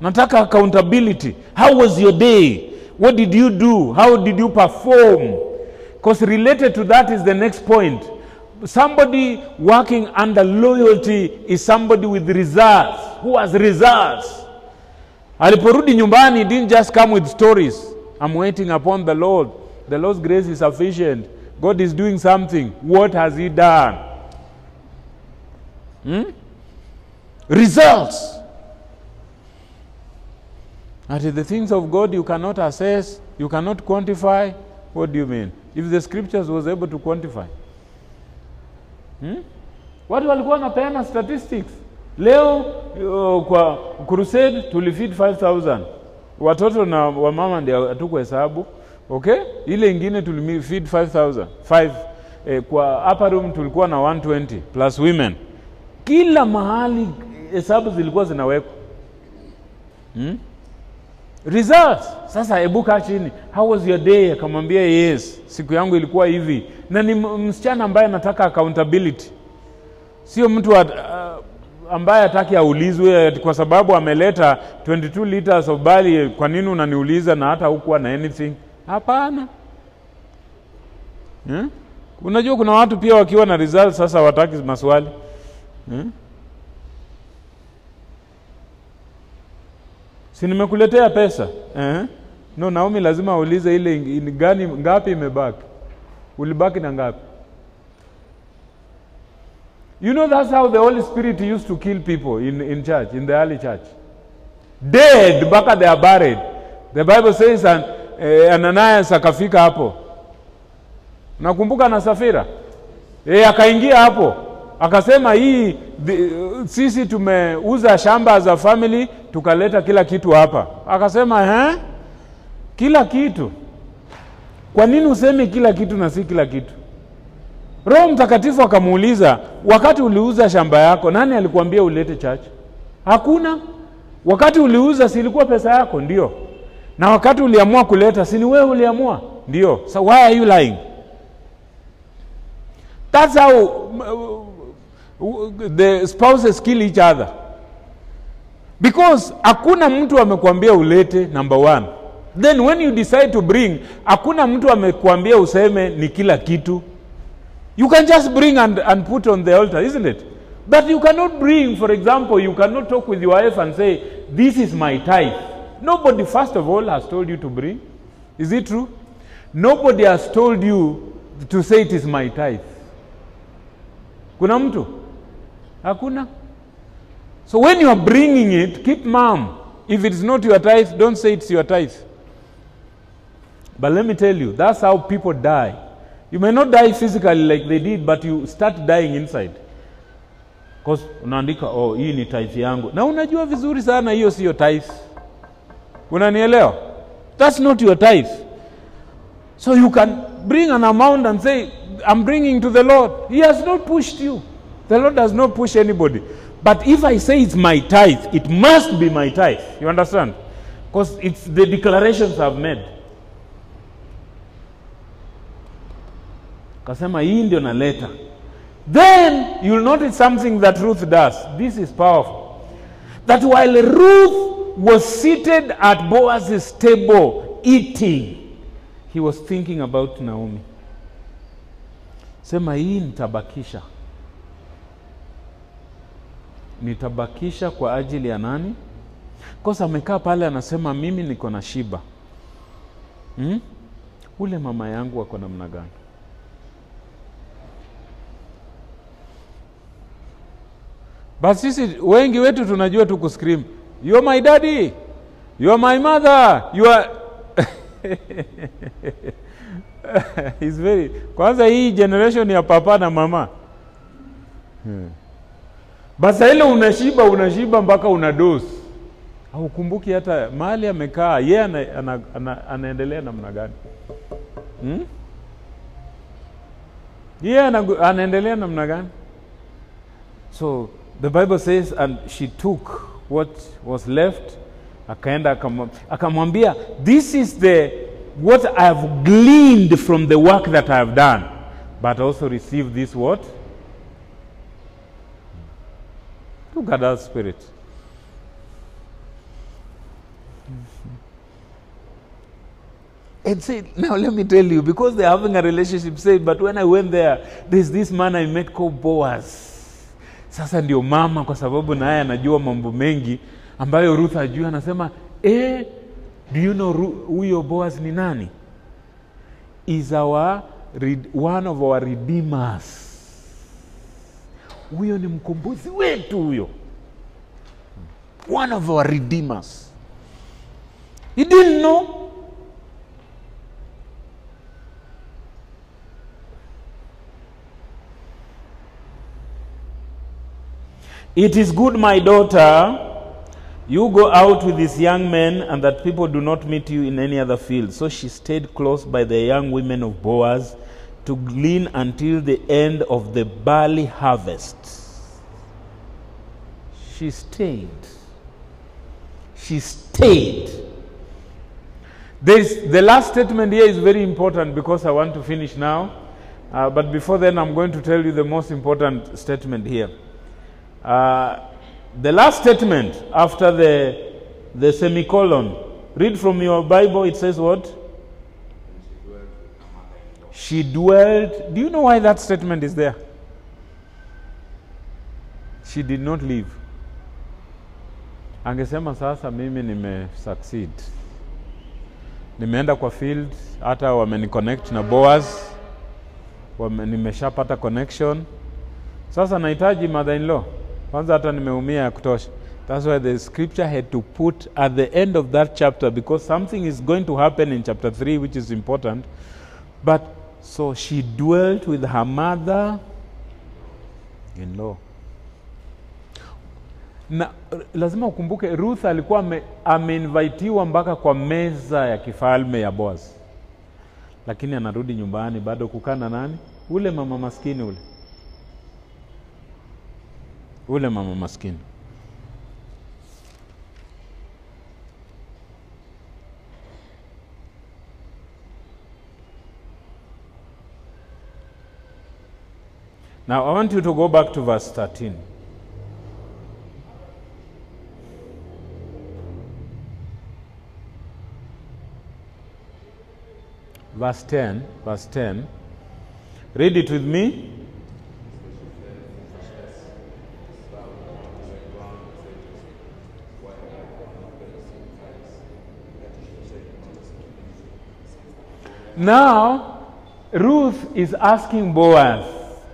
Nataka accountability. How was your day? What did you do? How did you perform? Because related to that is the next point. Somebody working under loyalty is somebody with results. Who has results? Aliporudi nyumbani, didn't just come with stories. I'm waiting upon the Lord. The Lord's grace is sufficient. God is doing something. What has He done? Hmm? Results. Is the things of God you cannot assess, you cannot quantify. What do you mean? If the scriptures was able to quantify. Hmm? Watu walikuwa wanapeana statistics. Leo uh, kwa crusade tulifeed 5000 watoto na wamama ndio hatukuhesabu okay. Ile ingine tulifeed 5000 5 eh, kwa upper room tulikuwa na 120 plus women. Kila mahali hesabu zilikuwa zinawekwa hmm? results. Sasa hebu kaa chini, how was your day? Akamwambia yes, siku yangu ilikuwa hivi, na ni msichana ambaye anataka accountability, sio mtu wa, uh, ambaye hataki aulizwe kwa sababu ameleta 22 liters of barley, kwa nini unaniuliza na hata hukuwa na anything? Hapana. Hmm? Unajua kuna watu pia wakiwa na result sasa wataki maswali hmm? si nimekuletea pesa eh? No, Naomi lazima aulize ile gani ngapi imebaki, ulibaki na ngapi? You know that's how the Holy Spirit used to kill people in, in church, in the early church. Dead mpaka they are buried. The Bible says an, eh, Ananias akafika hapo. Nakumbuka na Safira e, akaingia hapo akasema hii sisi tumeuza shamba za family tukaleta kila kitu hapa. Akasema He? kila kitu. Kwa nini useme kila kitu na si kila kitu? Roho Mtakatifu akamuuliza, wakati uliuza shamba yako, nani alikuambia ulete church? Hakuna. Wakati uliuza, silikuwa pesa yako? Ndio. Na wakati uliamua kuleta, sini wewe uliamua? Ndio. So why are you lying? That's how uh, the spouses kill each other. Because hakuna mtu amekwambia ulete number one. Then when you decide to bring, hakuna mtu amekwambia useme ni kila kitu. You can just bring and, and put on the altar, isn't it? But you cannot bring, for example, you cannot talk with your wife and say, This is my tithe. Nobody, first of all, has told you to bring. Is it true? Nobody has told you to say it is my tithe. Kuna mtu? Hakuna. So when you are bringing it, keep mum. If it's not your tithe, don't say it's your tithe. But let me tell you, that's how people die. You may not die physically like they did, but you start dying inside. Because unaandika oh, hii ni tithe yangu, na unajua vizuri sana hiyo siyo tithe. Unanielewa? That's not your tithe. So you can bring an amount and say, I'm bringing to the Lord. He has not pushed you. The Lord does not push anybody. But if I say it's my tithe, it must be my tithe. You understand? Because it's the declarations I've made. Kasema hii ndio naleta. Then you'll notice something that Ruth does. This is powerful. That while Ruth was seated at Boaz's table eating, he was thinking about Naomi. Sema hii nitabakisha, nitabakisha kwa ajili ya nani? Kosa amekaa pale anasema mimi niko na shiba hmm? Ule mama yangu ako namna gani? Basi sisi wengi wetu tunajua tu kuscream, you are my daddy, you are my mother, you are He's very kwanza, hii generation ya papa na mama hmm. Basa ile unashiba unashiba mpaka una dosi, haukumbuki hata mahali amekaa yeye ana, ana, ana, anaendelea namna gani hmm? Yeye ana, anaendelea namna gani? So the Bible says and she took what was left, akaenda akamwa- akamwambia, this is the what I have gleaned from the work that I have done. but also receive this what? Look at that spirit. And say, now let me tell you, because they're having a relationship, say, but when I went there, there's this man I met called Boaz. Sasa ndio mama, kwa sababu naye anajua mambo mengi ambayo Ruth ajui, anasema eh, do you know huyo Boaz ni nani? Is our one of our redeemers. Huyo ni mkombozi wetu huyo, one of our redeemers. He didn't know. It is good, my daughter, you go out with these young men, and that people do not meet you in any other field. So she stayed close by the young women of Boaz to glean until the end of the barley harvest. She stayed. She stayed. There's, the last statement here is very important because I want to finish now. Uh, but before then, I'm going to tell you the most important statement here. Uh, the last statement after the, the semicolon, read from your Bible, it says what? She dwelled. Do you know why that statement is there? She did not leave. Angesema sasa mimi nime succeed, nimeenda kwa field, hata wameniconnect na wame, nimeshapata connection. Sasa nahitaji mother in law kwanza, hata nimeumia ya kutosha. That's why the scripture had to put at the end of that chapter because something is going to happen in chapter 3 which is important. But so she dwelt with her mother in law. Na lazima ukumbuke Ruth alikuwa ame- mpaka kwa meza ya kifalme ya Boaz, lakini anarudi nyumbani bado kukaa na nani? Ule mama maskini ule, ule mama maskini. Now I want you to go back to verse 13. Verse 10, verse 10. Read it with me. Now Ruth is asking Boaz,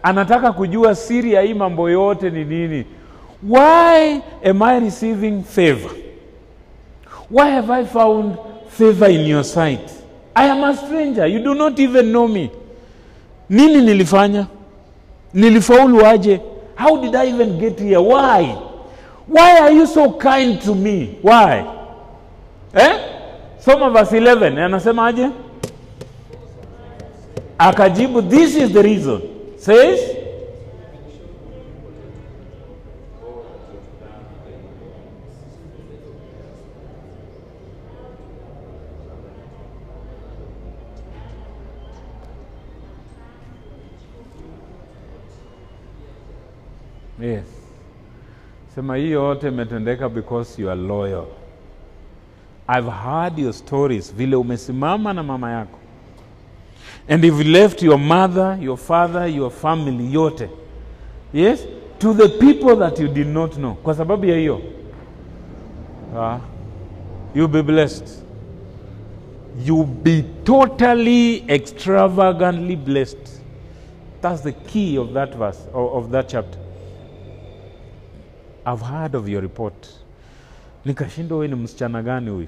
anataka kujua siri ya hii mambo yote ni nini. Why am I receiving favor? Why have I found favor in your sight? I am a stranger, you do not even know me. Nini nilifanya? Nilifaulu aje? How did I even get here? Why? Why are you so kind to me? Why? Eh? Soma verse 11, anasema aje? Akajibu, this is the reason. Says, Yes. Sema hii yote imetendeka because you are loyal. I've heard your stories, vile umesimama na mama yako. And you've left your mother, your father, your family yote. Yes? To the people that you did not know. Kwa sababu ya hiyo. uh, you'll be blessed. You'll be totally extravagantly blessed. That's the key of that verse, of, of that chapter. I've heard of your report. Nikashindwa wewe ni msichana gani huyu?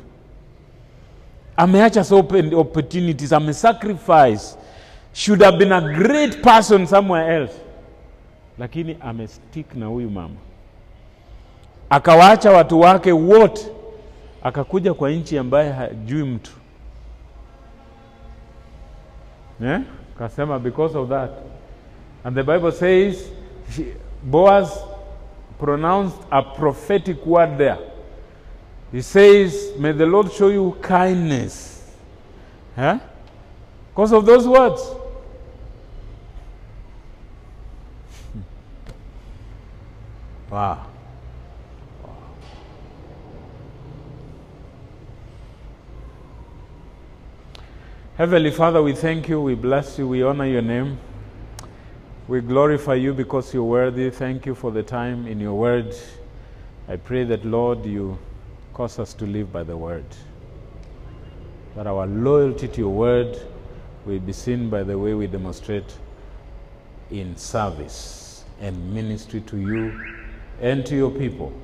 Ameacha so opportunities, amesacrifice. Should have been a great person somewhere else. Lakini amestick na huyu mama. Akawaacha watu wake wote. Akakuja kwa nchi ambaye hajui mtu. Yeah? Kasema because of that. And the Bible says Boaz pronounced a prophetic word there. He says, May the Lord show you kindness. Huh? Because of those words. Hmm. wow. Heavenly Father, we thank you, we bless you, we honor your name. We glorify you because you're worthy. Thank you for the time in your word. I pray that, Lord, you cause us to live by the word. That our loyalty to your word will be seen by the way we demonstrate in service and ministry to you and to your people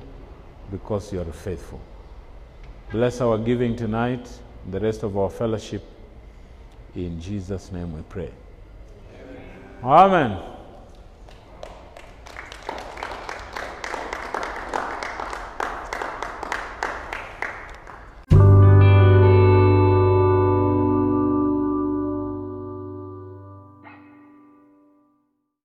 because you are faithful. Bless our giving tonight, the rest of our fellowship. In Jesus' name we pray. Amen.